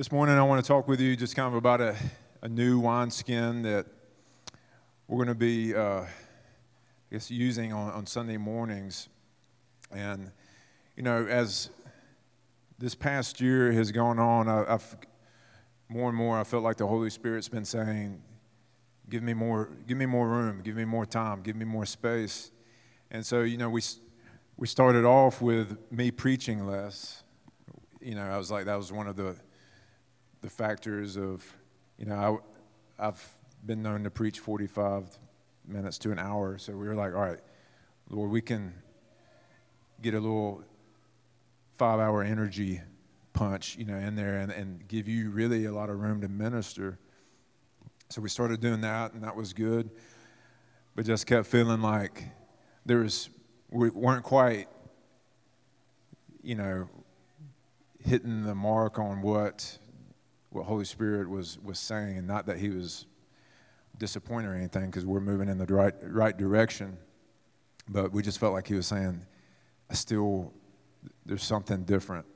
This morning, I want to talk with you just kind of about a, a new wineskin that we're going to be, uh, I guess, using on, on Sunday mornings. And, you know, as this past year has gone on, I, I've more and more I felt like the Holy Spirit's been saying, "Give me more, give me more room, give me more time, give me more space." And so, you know, we we started off with me preaching less. You know, I was like that was one of the the factors of, you know, I, I've been known to preach 45 minutes to an hour. So we were like, all right, Lord, we can get a little five hour energy punch, you know, in there and, and give you really a lot of room to minister. So we started doing that, and that was good. But just kept feeling like there was, we weren't quite, you know, hitting the mark on what what Holy Spirit was was saying, and not that he was disappointed or anything, because we're moving in the right right direction. But we just felt like he was saying, "I still, there's something different."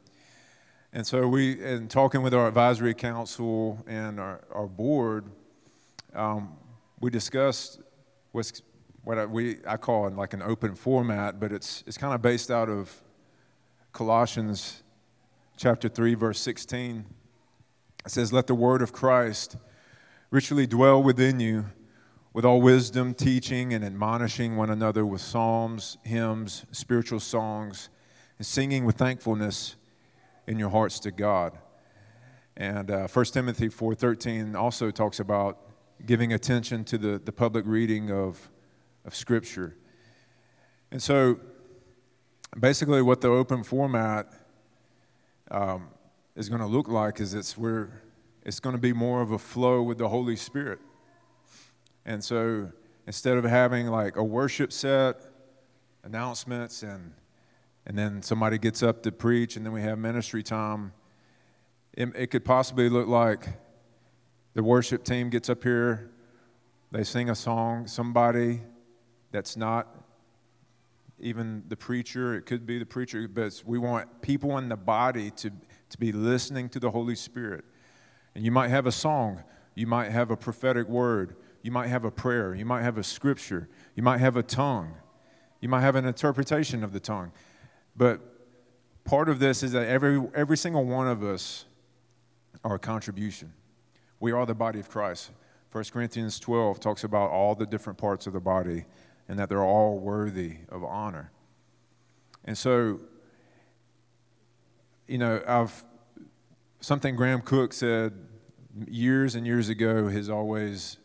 And so we, in talking with our advisory council and our, our board, um, we discussed what's what I, we I call it like an open format, but it's it's kind of based out of Colossians chapter three, verse sixteen it says, Let the word of Christ richly dwell within you with all wisdom, teaching and admonishing one another with psalms, hymns, spiritual songs, and singing with thankfulness in your hearts to God. And uh, 1 Timothy 4.13 also talks about giving attention to the, the public reading of, of Scripture. And so basically what the open format um, is going to look like is it's where it's going to be more of a flow with the Holy Spirit. And so instead of having like a worship set, announcements, and and then somebody gets up to preach, and then we have ministry time, it, it could possibly look like the worship team gets up here, they sing a song, somebody that's not even the preacher, it could be the preacher, but we want people in the body to to be listening to the Holy Spirit. And you might have a song, you might have a prophetic word, you might have a prayer, you might have a scripture, you might have a tongue, you might have an interpretation of the tongue. But part of this is that every, every single one of us are a contribution. We are the body of Christ. 1 Corinthians 12 talks about all the different parts of the body and that they're all worthy of honor. And so you know, I've something Graham Cooke said years and years ago has always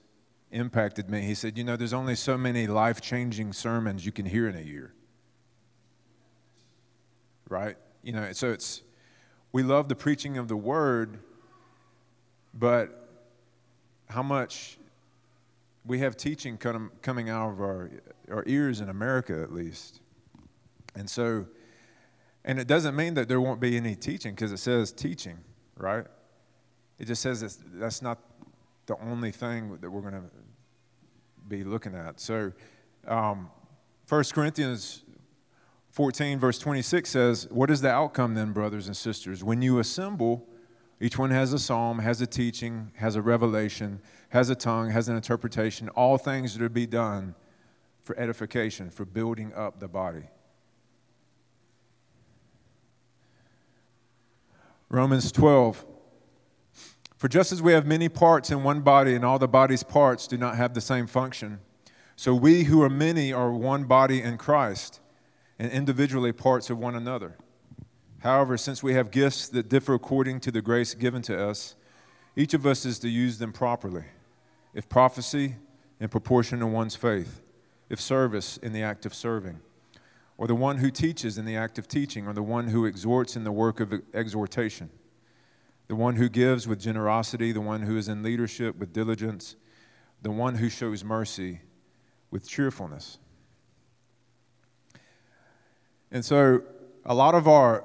impacted me. He said, You know, there's only so many life changing sermons you can hear in a year. Right? You know, so it's, we love the preaching of the word, but how much we have teaching coming out of our, our ears in America, at least. And so, and it doesn't mean that there won't be any teaching because it says teaching, right? It just says that's not the only thing that we're going to be looking at. So, um, 1 Corinthians 14, verse 26 says, What is the outcome then, brothers and sisters? When you assemble, each one has a psalm, has a teaching, has a revelation, has a tongue, has an interpretation. All things that are to be done for edification, for building up the body. Romans 12. For just as we have many parts in one body, and all the body's parts do not have the same function, so we who are many are one body in Christ, and individually parts of one another. However, since we have gifts that differ according to the grace given to us, each of us is to use them properly. If prophecy, in proportion to one's faith, if service, in the act of serving or the one who teaches in the act of teaching, or the one who exhorts in the work of exhortation, the one who gives with generosity, the one who is in leadership with diligence, the one who shows mercy with cheerfulness. And so, a lot of our,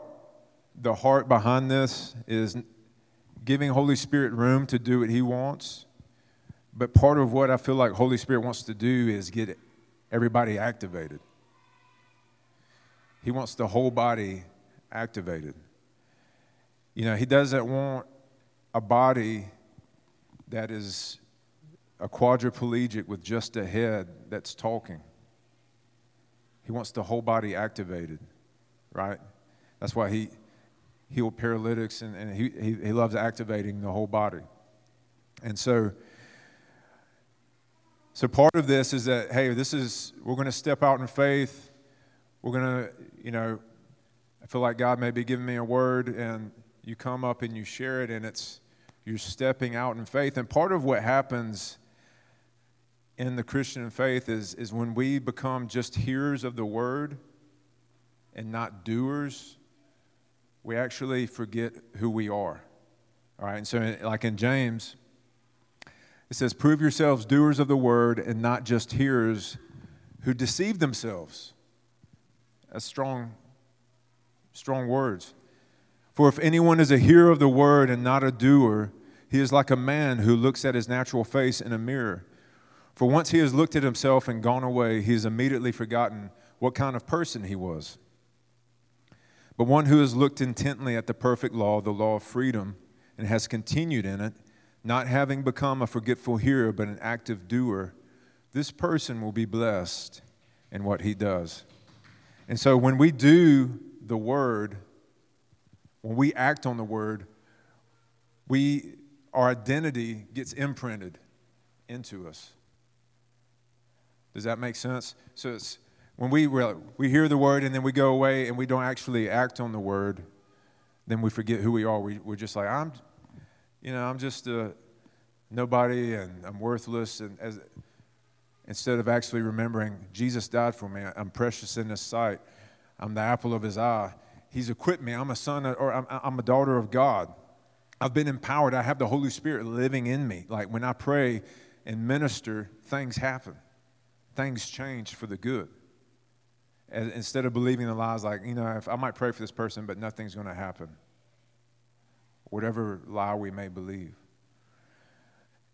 the heart behind this is giving Holy Spirit room to do what He wants. But part of what I feel like Holy Spirit wants to do is get everybody activated. He wants the whole body activated. You know, he doesn't want a body that is a quadriplegic with just a head that's talking. He wants the whole body activated, right? That's why he healed paralytics and, and he, he, he loves activating the whole body. And so, so part of this is that, hey, this is, we're going to step out in faith. We're going to, you know, I feel like God may be giving me a word and you come up and you share it and it's, you're stepping out in faith. And part of what happens in the Christian faith is, is when we become just hearers of the word and not doers, we actually forget who we are. All right, and so, like in James, it says, Prove yourselves doers of the word and not just hearers who deceive themselves. That's strong, strong words. For if anyone is a hearer of the word and not a doer, he is like a man who looks at his natural face in a mirror. For once he has looked at himself and gone away, he has immediately forgotten what kind of person he was. But one who has looked intently at the perfect law, the law of freedom, and has continued in it, not having become a forgetful hearer, but an active doer, this person will be blessed in what he does. And so when we do the word, when we act on the word, we, our identity gets imprinted into us. Does that make sense? So it's when we, we hear the word and then we go away and we don't actually act on the word, then we forget who we are. We, we're just like, I'm, you know, I'm just a nobody and I'm worthless. And as, instead of actually remembering Jesus died for me, I'm precious in His sight. I'm the apple of His eye. He's equipped me. I'm a son or I'm, a daughter of God. I've been empowered. I have the Holy Spirit living in me. Like when I pray and minister, things happen things change for the good. Instead of believing the lies like, you know, if I might pray for this person, but nothing's going to happen. Whatever lie we may believe.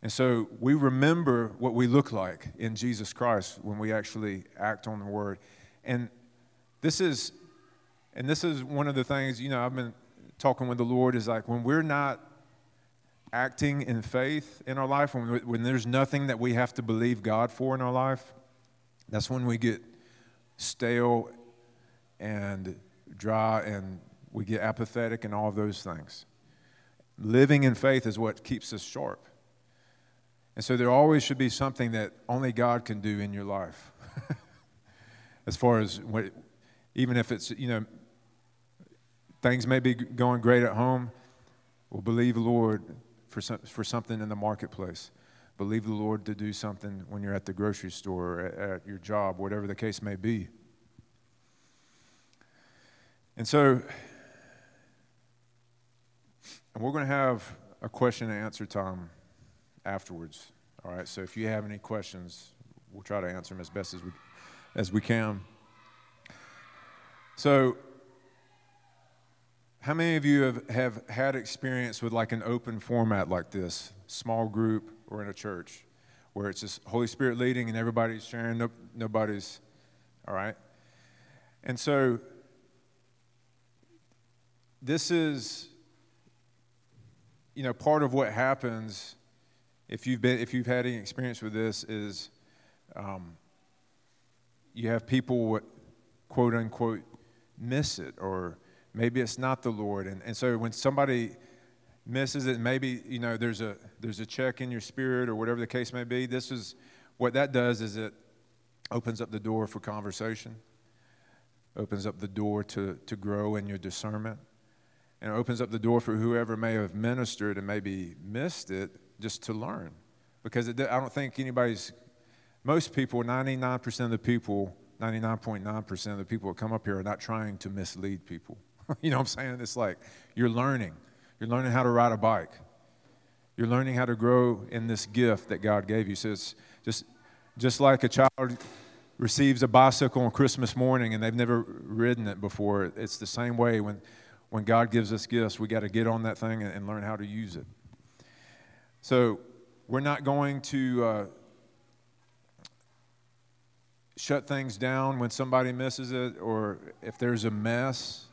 And so we remember what we look like in Jesus Christ when we actually act on the word. And this is and this is one of the things, you know, I've been talking with the Lord is like when we're not acting in faith in our life, when, when there's nothing that we have to believe God for in our life, that's when we get stale and dry and we get apathetic and all of those things. Living in faith is what keeps us sharp. And so there always should be something that only God can do in your life. as far as what, even if it's, you know, things may be going great at home, we'll believe the Lord for, some, for something in the marketplace believe the Lord to do something when you're at the grocery store or at your job, whatever the case may be. And so, and we're going to have a question and answer time afterwards. All right, so if you have any questions, we'll try to answer them as best as we, as we can. So, how many of you have, have had experience with like an open format like this, small group, or in a church where it's just Holy Spirit leading and everybody's sharing, no, nobody's, all right? And so this is, you know, part of what happens if you've been, if you've had any experience with this is um, you have people, quote unquote, miss it or maybe it's not the Lord. And, and so when somebody misses it, maybe you know there's a there's a check in your spirit or whatever the case may be. This is what that does is it opens up the door for conversation, opens up the door to to grow in your discernment, and it opens up the door for whoever may have ministered and maybe missed it just to learn, because it, I don't think anybody's most people, 99% of the people, 99.9% of the people that come up here are not trying to mislead people. you know what I'm saying? It's like you're learning. You're learning how to ride a bike. You're learning how to grow in this gift that God gave you. So it's just, just like a child receives a bicycle on Christmas morning and they've never ridden it before, it's the same way when, when God gives us gifts, we got to get on that thing and, and, learn how to use it. So we're not going to uh, shut things down when somebody misses it or if there's a mess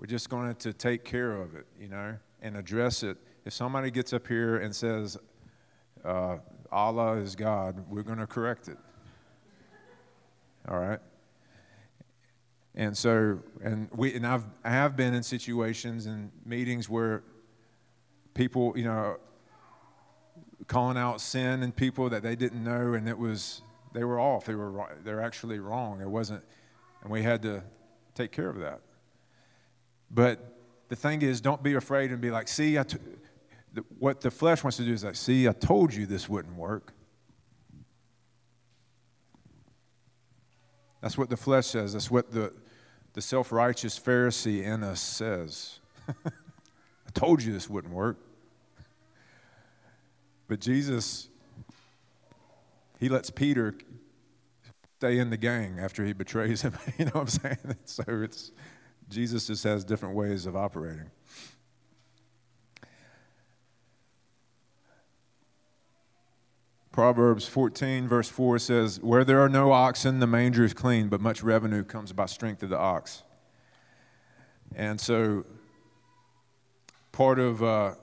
we're just going to take care of it, you know, and address it if somebody gets up here and says, uh, Allah is God, we're going to correct it. All right? And so, and we, and I've, I have been in situations and meetings where people, you know, calling out sin in people that they didn't know, and it was, they were off. They were, right, they're actually wrong. It wasn't, and we had to take care of that. But the thing is, don't be afraid and be like, see, I t- what the flesh wants to do is like, see, I told you this wouldn't work. That's what the flesh says. That's what the, the self righteous Pharisee in us says. I told you this wouldn't work. But Jesus, he lets Peter stay in the gang after he betrays him. you know what I'm saying? So it's Jesus just has different ways of operating. Proverbs 14, verse 4 says, Where there are no oxen, the manger is clean, but much revenue comes by strength of the ox. And so, part of, uh,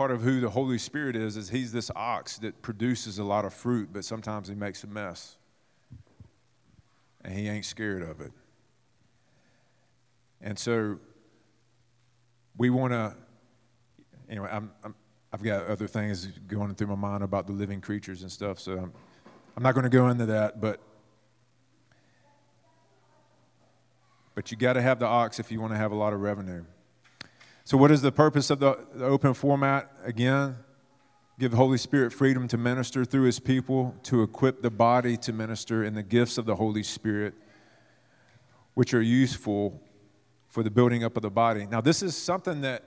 part of who the Holy Spirit is, is he's this ox that produces a lot of fruit, but sometimes he makes a mess. And he ain't scared of it. And so, we want to, anyway, I'm, I'm I've got other things going through my mind about the living creatures and stuff, so I'm, I'm not going to go into that, but but you got to have the ox if you want to have a lot of revenue. So, what is the purpose of the, the open format? Again, give the Holy Spirit freedom to minister through His people, to equip the body to minister in the gifts of the Holy Spirit, which are useful for the building up of the body. Now, this is something that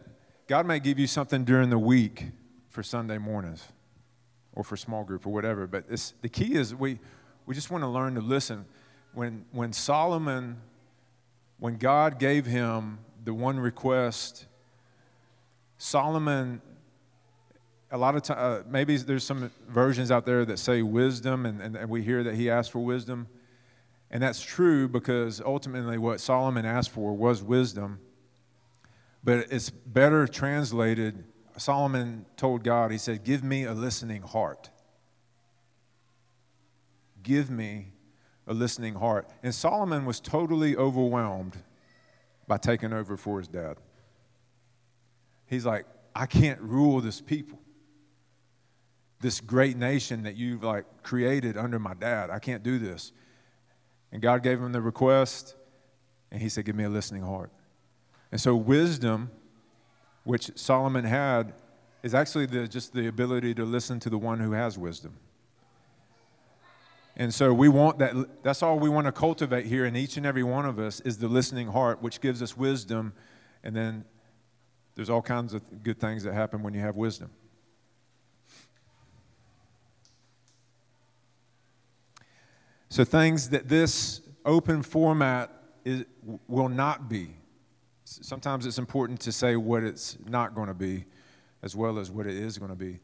God may give you something during the week for Sunday mornings or for small group or whatever, but the key is we, we just want to learn to listen. When, when Solomon, when God gave him the one request, Solomon, a lot of times, uh, maybe there's some versions out there that say wisdom, and, and, and we hear that he asked for wisdom. And that's true because ultimately what Solomon asked for was wisdom. But it's better translated. Solomon told God, he said, Give me a listening heart. Give me a listening heart. And Solomon was totally overwhelmed by taking over for his dad. He's like, I can't rule this people. This great nation that you've like created under my dad. I can't do this. And God gave him the request, and he said, Give me a listening heart. And so, wisdom, which Solomon had, is actually the, just the ability to listen to the one who has wisdom. And so we want that, that's all we want to cultivate here in each and every one of us is the listening heart, which gives us wisdom. And then there's all kinds of good things that happen when you have wisdom. So, things that this open format is, will not be sometimes it's important to say what it's not going to be as well as what it is going to be.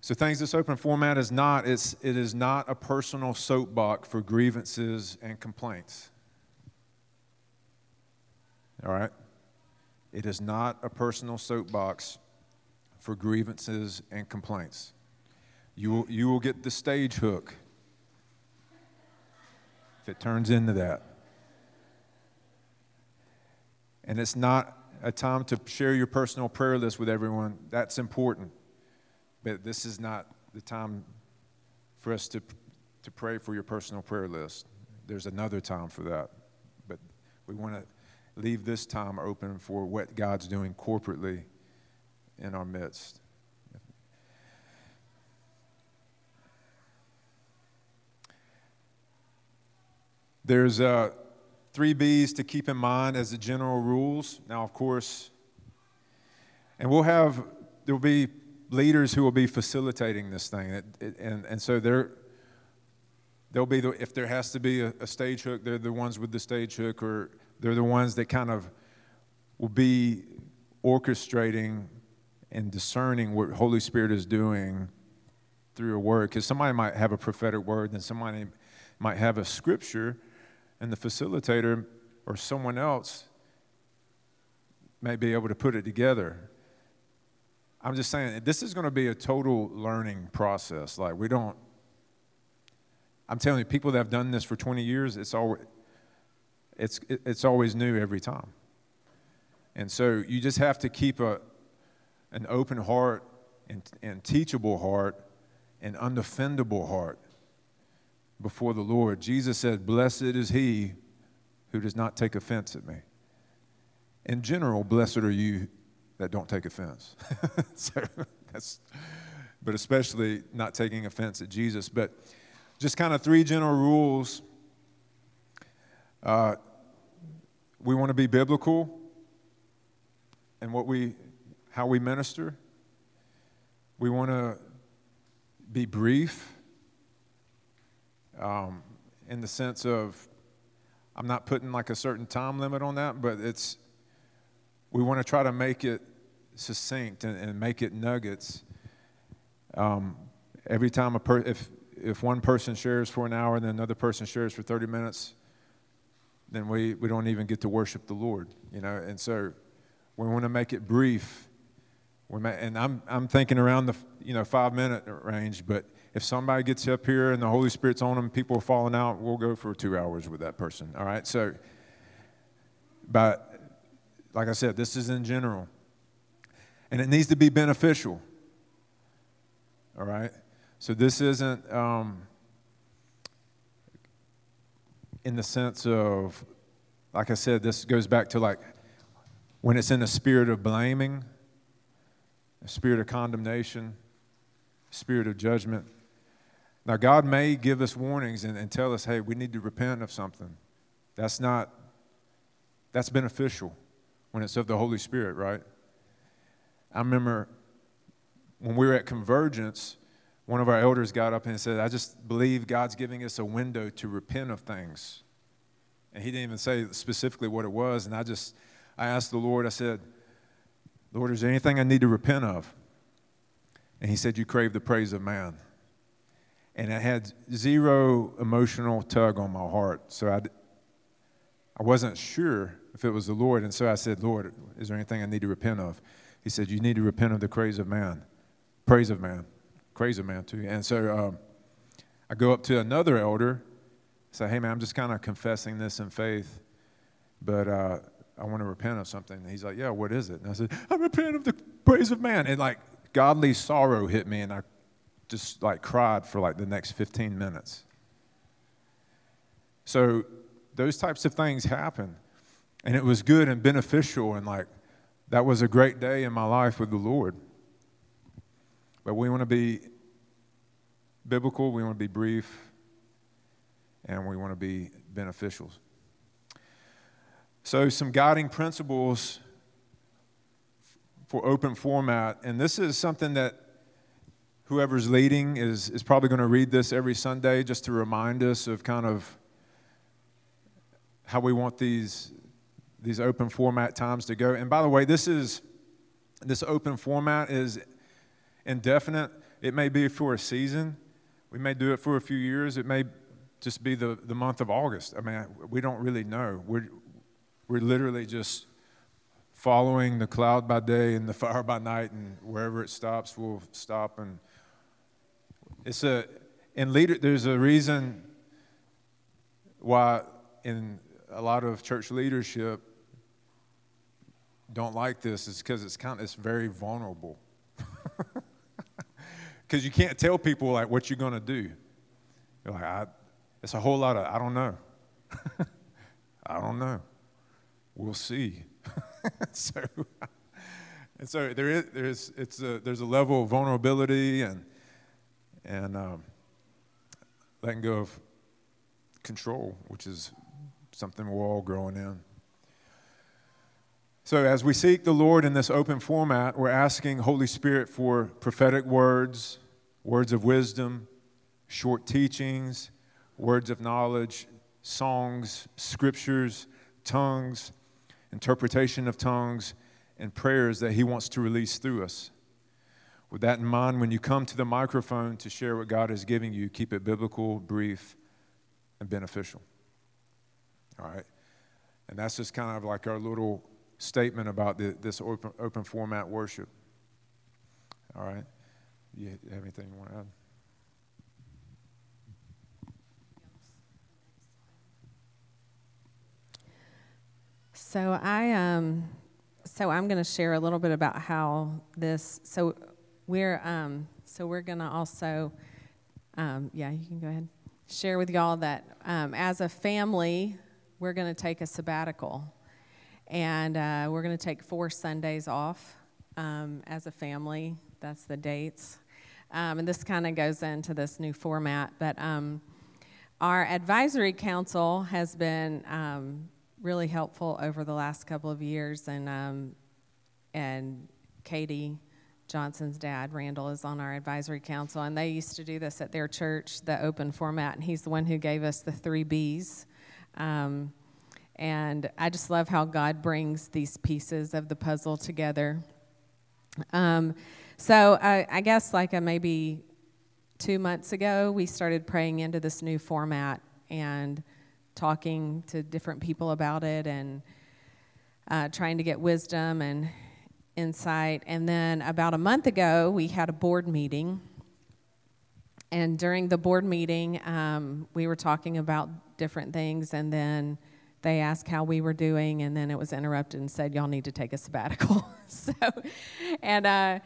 So things this open format is not, it's, it is not a personal soapbox for grievances and complaints. All right? It is not a personal soapbox for grievances and complaints. You will, you will get the stage hook if it turns into that. And it's not a time to share your personal prayer list with everyone. That's important. But this is not the time for us to, to pray for your personal prayer list. There's another time for that. But we want to leave this time open for what God's doing corporately in our midst. There's a Three B's to keep in mind as the general rules. Now, of course, and we'll have, there'll be leaders who will be facilitating this thing. And, and so they're, they'll be, the, if there has to be a, a stage hook, they're the ones with the stage hook, or they're the ones that kind of will be orchestrating and discerning what Holy Spirit is doing through a word. Because somebody might have a prophetic word, and somebody might have a scripture and the facilitator or someone else may be able to put it together. I'm just saying, this is going to be a total learning process. Like, we don't, I'm telling you, people that have done this for 20 years, it's always, it's, it's always new every time. And so you just have to keep a, an open heart and, and teachable heart and undefendable heart before the Lord. Jesus said, Blessed is he who does not take offense at me. In general, blessed are you that don't take offense. so that's, but especially not taking offense at Jesus. But just kind of three general rules. Uh, we want to be biblical and what we, how we minister. We want to be brief um, in the sense of, I'm not putting like a certain time limit on that, but it's, we want to try to make it succinct and, and make it nuggets. Um, every time a per, if if one person shares for an hour and then another person shares for 30 minutes, then we, we don't even get to worship the Lord, you know. And so we want to make it brief. Ma- and I'm, I'm thinking around the you know five minute range, but if somebody gets up here and the Holy Spirit's on them, people are falling out, we'll go for two hours with that person. All right. So, but like I said, this is in general, and it needs to be beneficial. All right. So this isn't um, in the sense of, like I said, this goes back to like when it's in a spirit of blaming, a spirit of condemnation, spirit of judgment. Now, God may give us warnings and, and tell us, hey, we need to repent of something. That's not, that's beneficial when it's of the Holy Spirit, right? I remember when we were at Convergence, one of our elders got up and said, I just believe God's giving us a window to repent of things. And he didn't even say specifically what it was. And I just, I asked the Lord, I said, Lord, is there anything I need to repent of? And he said, You crave the praise of man. And it had zero emotional tug on my heart. So I, I wasn't sure if it was the Lord. And so I said, Lord, is there anything I need to repent of? He said, You need to repent of the praise of man. Praise of man crazy of man too. And so um, I go up to another elder, say, "Hey man, I'm just kind of confessing this in faith, but uh, I want to repent of something." And he's like, "Yeah, what is it?" And I said, "I repent of the praise of man." And like godly sorrow hit me, and I just like cried for like the next 15 minutes. So those types of things happen, and it was good and beneficial, and like that was a great day in my life with the Lord. But we want to be biblical, we want to be brief, and we want to be beneficial. So, some guiding principles for open format, and this is something that whoever's leading is, is probably going to read this every Sunday just to remind us of kind of how we want these, these open format times to go. And by the way, this is this open format is indefinite. It may be for a season. We may do it for a few years. It may just be the, the month of August. I mean, we don't really know. We're, we're literally just following the cloud by day and the fire by night, and wherever it stops, we'll stop. And it's a, in leader, there's a reason why in a lot of church leadership don't like this is because it's kind of, it's very vulnerable. because you can't tell people like what you're going to do. You're like, I, it's a whole lot of, I don't know. I don't know. We'll see. so, and so there is, there's, it's a, there's a level of vulnerability and, and um, letting go of control, which is something we're all growing in. So, as we seek the Lord in this open format, we're asking Holy Spirit for prophetic words, words of wisdom, short teachings, words of knowledge, songs, scriptures, tongues, interpretation of tongues, and prayers that He wants to release through us. With that in mind, when you come to the microphone to share what God is giving you, keep it biblical, brief, and beneficial. All right? And that's just kind of like our little statement about the, this open, open format worship. All right. You have anything you want to add? So I um, so I'm going to share a little bit about how this. So we're um, so we're going to also, um, yeah, you can go ahead. Share with y'all that um, as a family, we're going to take a sabbatical, and uh, we're going to take four Sundays off um, as a family. That's the dates, um, and this kind of goes into this new format. But um, our advisory council has been um, really helpful over the last couple of years, and um, and Katie Johnson's dad, Randall, is on our advisory council, and they used to do this at their church, the open format, and he's the one who gave us the three B's. Um, and I just love how God brings these pieces of the puzzle together. Um, so I, I guess like a maybe two months ago, we started praying into this new format and talking to different people about it and uh, trying to get wisdom and insight. And then about a month ago, we had a board meeting. And during the board meeting, um, we were talking about different things, and then they asked how we were doing, and then it was interrupted and said, Y'all need to take a sabbatical. so, and uh,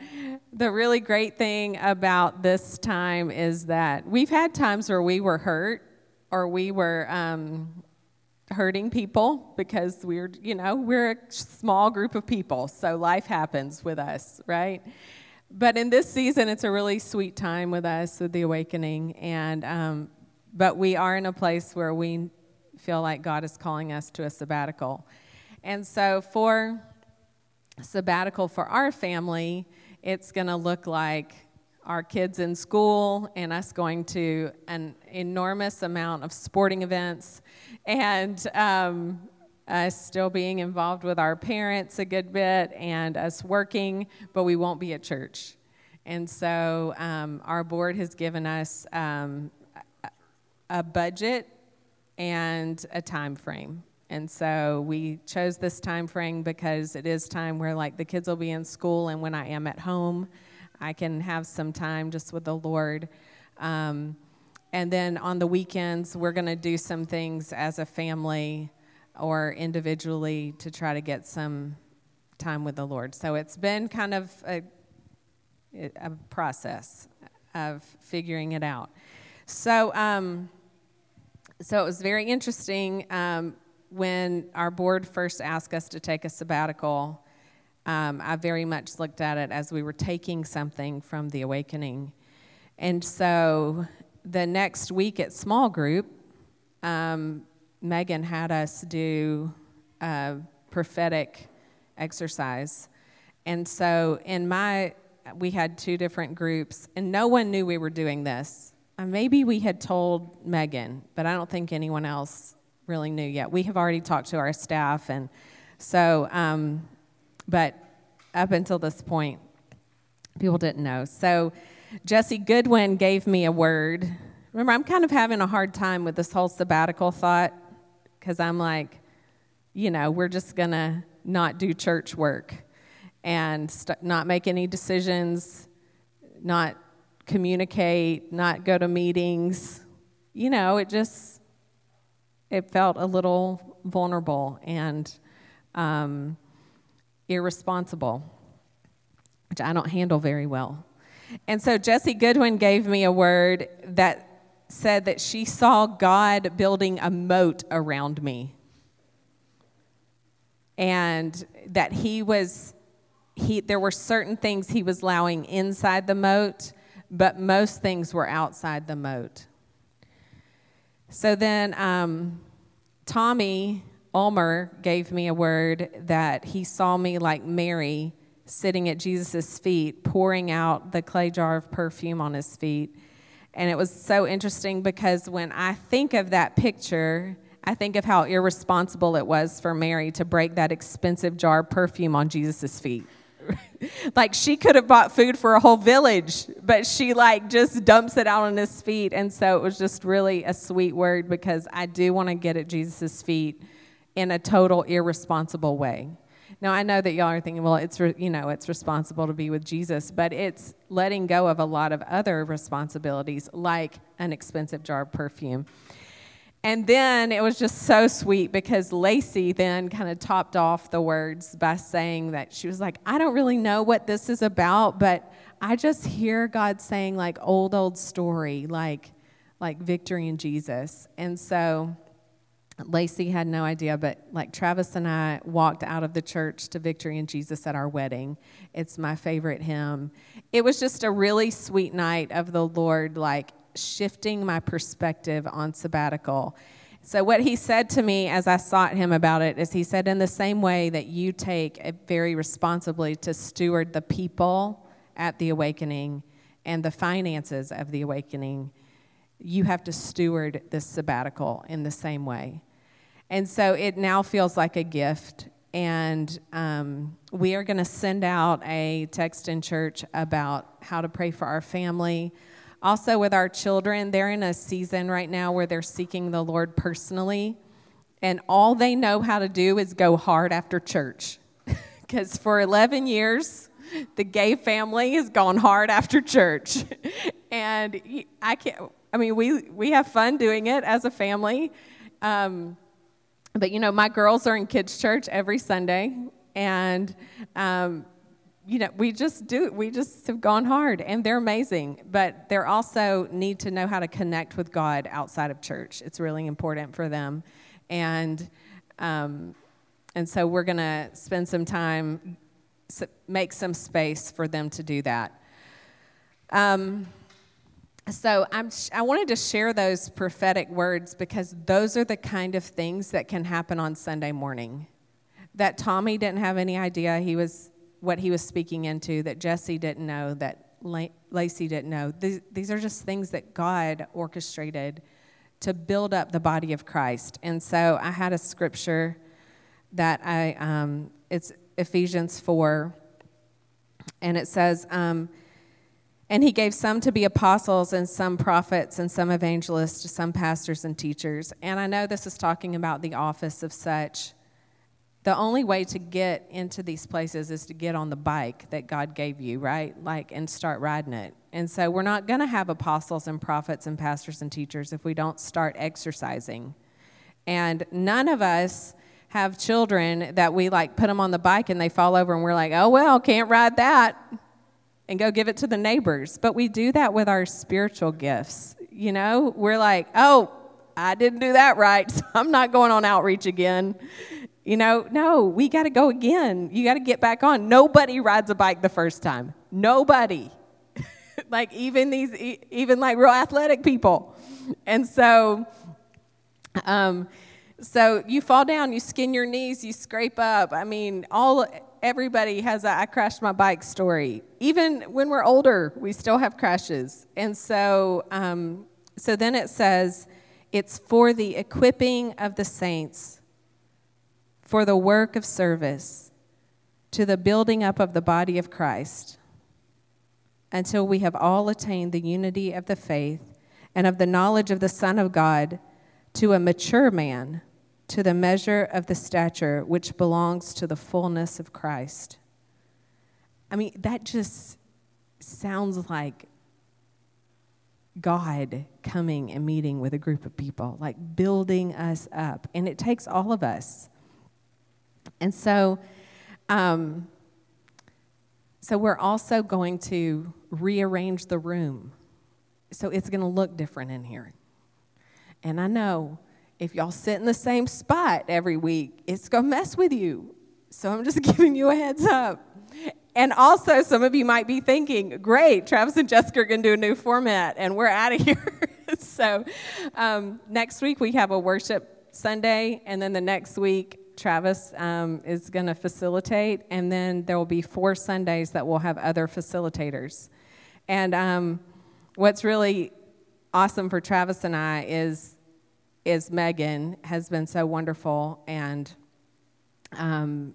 the really great thing about this time is that we've had times where we were hurt or we were um, hurting people because we're, you know, we're a small group of people, so life happens with us, right? But in this season, it's a really sweet time with us with the awakening, and um, but we are in a place where we feel like God is calling us to a sabbatical, and so for sabbatical for our family, it's going to look like our kids in school and us going to an enormous amount of sporting events and um, us still being involved with our parents a good bit and us working, but we won't be at church. And so um, our board has given us um, a budget and a time frame. And so we chose this time frame because it is time where like the kids will be in school and when I am at home, I can have some time just with the Lord. Um, and then on the weekends, we're going to do some things as a family or individually to try to get some time with the Lord. So it's been kind of a, a process of figuring it out. So, um, so it was very interesting um, when our board first asked us to take a sabbatical um, I very much looked at it as we were taking something from the awakening. And so the next week at small group, um, Megan had us do a prophetic exercise. And so in my, we had two different groups, and no one knew we were doing this. Uh, maybe we had told Megan, but I don't think anyone else really knew yet. We have already talked to our staff, and so um, but up until this point, people didn't know. So Jesse Goodwin gave me a word. Remember, I'm kind of having a hard time with this whole sabbatical thought because I'm like, you know, we're just going to not do church work and st- not make any decisions, not communicate, not go to meetings. You know, it just, it felt a little vulnerable. And, um, irresponsible, which I don't handle very well. And so Jesse Goodwin gave me a word that said that she saw God building a moat around me. And that he was, he, there were certain things he was allowing inside the moat, but most things were outside the moat. So then um, Tommy Ulmer gave me a word that he saw me like Mary sitting at Jesus' feet, pouring out the clay jar of perfume on his feet. And it was so interesting because when I think of that picture, I think of how irresponsible it was for Mary to break that expensive jar of perfume on Jesus' feet. like she could have bought food for a whole village, but she like just dumps it out on his feet. And so it was just really a sweet word because I do want to get at Jesus' feet in a total irresponsible way. Now I know that y'all are thinking, well, it's re- you know it's responsible to be with Jesus, but it's letting go of a lot of other responsibilities, like an expensive jar of perfume. And then it was just so sweet because Lacey then kind of topped off the words by saying that she was like, I don't really know what this is about, but I just hear God saying like old old story, like like victory in Jesus. And so Lacey had no idea, but like Travis and I walked out of the church to Victory in Jesus at our wedding. It's my favorite hymn. It was just a really sweet night of the Lord, like shifting my perspective on sabbatical. So, what he said to me as I sought him about it is he said, in the same way that you take very responsibly to steward the people at the awakening and the finances of the awakening, you have to steward this sabbatical in the same way. And so it now feels like a gift. And um, we are going to send out a text in church about how to pray for our family. Also, with our children, they're in a season right now where they're seeking the Lord personally. And all they know how to do is go hard after church. Because for 11 years, the gay family has gone hard after church. and I can't, I mean, we, we have fun doing it as a family. Um, but, you know, my girls are in kids' church every Sunday. And, um, you know, we just do, we just have gone hard and they're amazing. But they also need to know how to connect with God outside of church. It's really important for them. And, um, and so we're to spend some time make some space for them to do that. Um, so I'm, I wanted to share those prophetic words because those are the kind of things that can happen on Sunday morning. That Tommy didn't have any idea he was what he was speaking into. That Jesse didn't know. That Lacey didn't know. These, these are just things that God orchestrated to build up the body of Christ. And so I had a scripture that I um, it's Ephesians 4. And it says, um, and he gave some to be apostles, and some prophets, and some evangelists, some pastors and teachers. And I know this is talking about the office of such. The only way to get into these places is to get on the bike that God gave you, right? Like, and start riding it. And so we're not going to have apostles and prophets and pastors and teachers if we don't start exercising. And none of us have children that we like put them on the bike and they fall over and we're like, oh, well, can't ride that and go give it to the neighbors. But we do that with our spiritual gifts. You know, we're like, oh, I didn't do that right, so I'm not going on outreach again. You know, no, we got to go again. You got to get back on. Nobody rides a bike the first time. Nobody. like even these, even like real athletic people. And so, um, so you fall down, you skin your knees, you scrape up. I mean, all everybody has a I crashed my bike story. Even when we're older, we still have crashes. And so, um, so then it says, it's for the equipping of the saints, for the work of service, to the building up of the body of Christ, until we have all attained the unity of the faith and of the knowledge of the Son of God to a mature man to the measure of the stature which belongs to the fullness of Christ. I mean, that just sounds like God coming and meeting with a group of people, like building us up. And it takes all of us. And so, um, so we're also going to rearrange the room. So it's going to look different in here. And I know if y'all sit in the same spot every week, it's going to mess with you. So I'm just giving you a heads up. And also, some of you might be thinking, great, Travis and Jessica are going to do a new format, and we're out of here. so um, next week, we have a worship Sunday, and then the next week, Travis um, is going to facilitate, and then there will be four Sundays that we'll have other facilitators. And um, what's really awesome for Travis and I is is Megan, has been so wonderful, and um,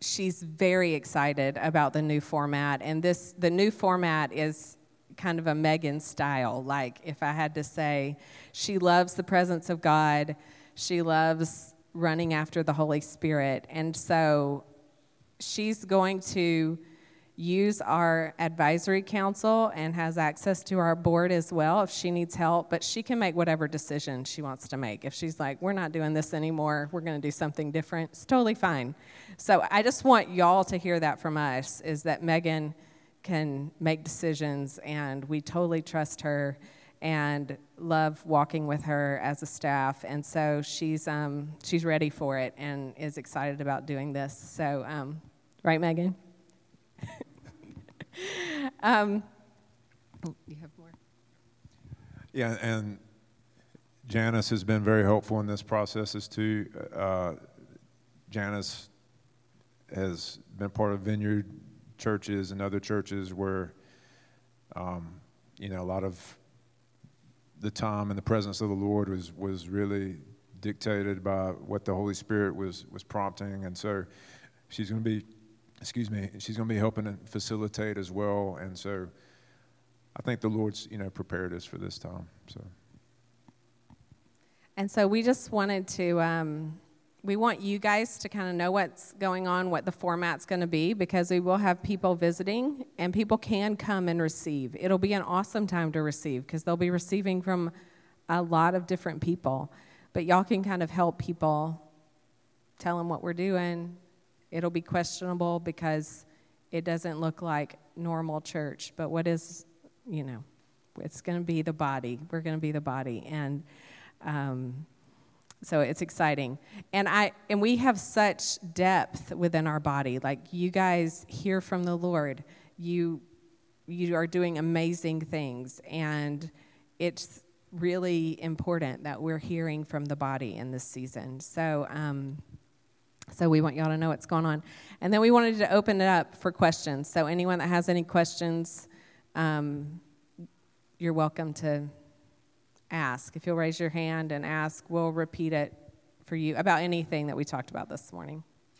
she's very excited about the new format. And this, the new format is kind of a Megan style. Like, if I had to say, she loves the presence of God, she loves running after the Holy Spirit. And so she's going to use our advisory council and has access to our board as well if she needs help, but she can make whatever decision she wants to make. If she's like, we're not doing this anymore, we're going to do something different, it's totally fine. So I just want y'all to hear that from us is that Megan can make decisions and we totally trust her and love walking with her as a staff. And so she's, um, she's ready for it and is excited about doing this. So, um, right, Megan? um, you have more? Yeah, and Janice has been very helpful in this process as too. Uh, Janice has been part of Vineyard churches and other churches where, um, you know, a lot of the time and the presence of the Lord was was really dictated by what the Holy Spirit was was prompting, and so she's going to be excuse me, she's going to be helping to facilitate as well. And so I think the Lord's, you know, prepared us for this time. So. And so we just wanted to, um, we want you guys to kind of know what's going on, what the format's going to be, because we will have people visiting and people can come and receive. It'll be an awesome time to receive because they'll be receiving from a lot of different people. But y'all can kind of help people tell them what we're doing, It'll be questionable because it doesn't look like normal church. But what is, you know, it's going to be the body. We're going to be the body. And, um, so it's exciting and i and we have such depth within our body like you guys hear from the lord you you are doing amazing things and it's really important that we're hearing from the body in this season so um, so we want y'all to know what's going on. And then we wanted to open it up for questions. So anyone that has any questions, um, you're welcome to ask. If you'll raise your hand and ask, we'll repeat it for you about anything that we talked about this morning.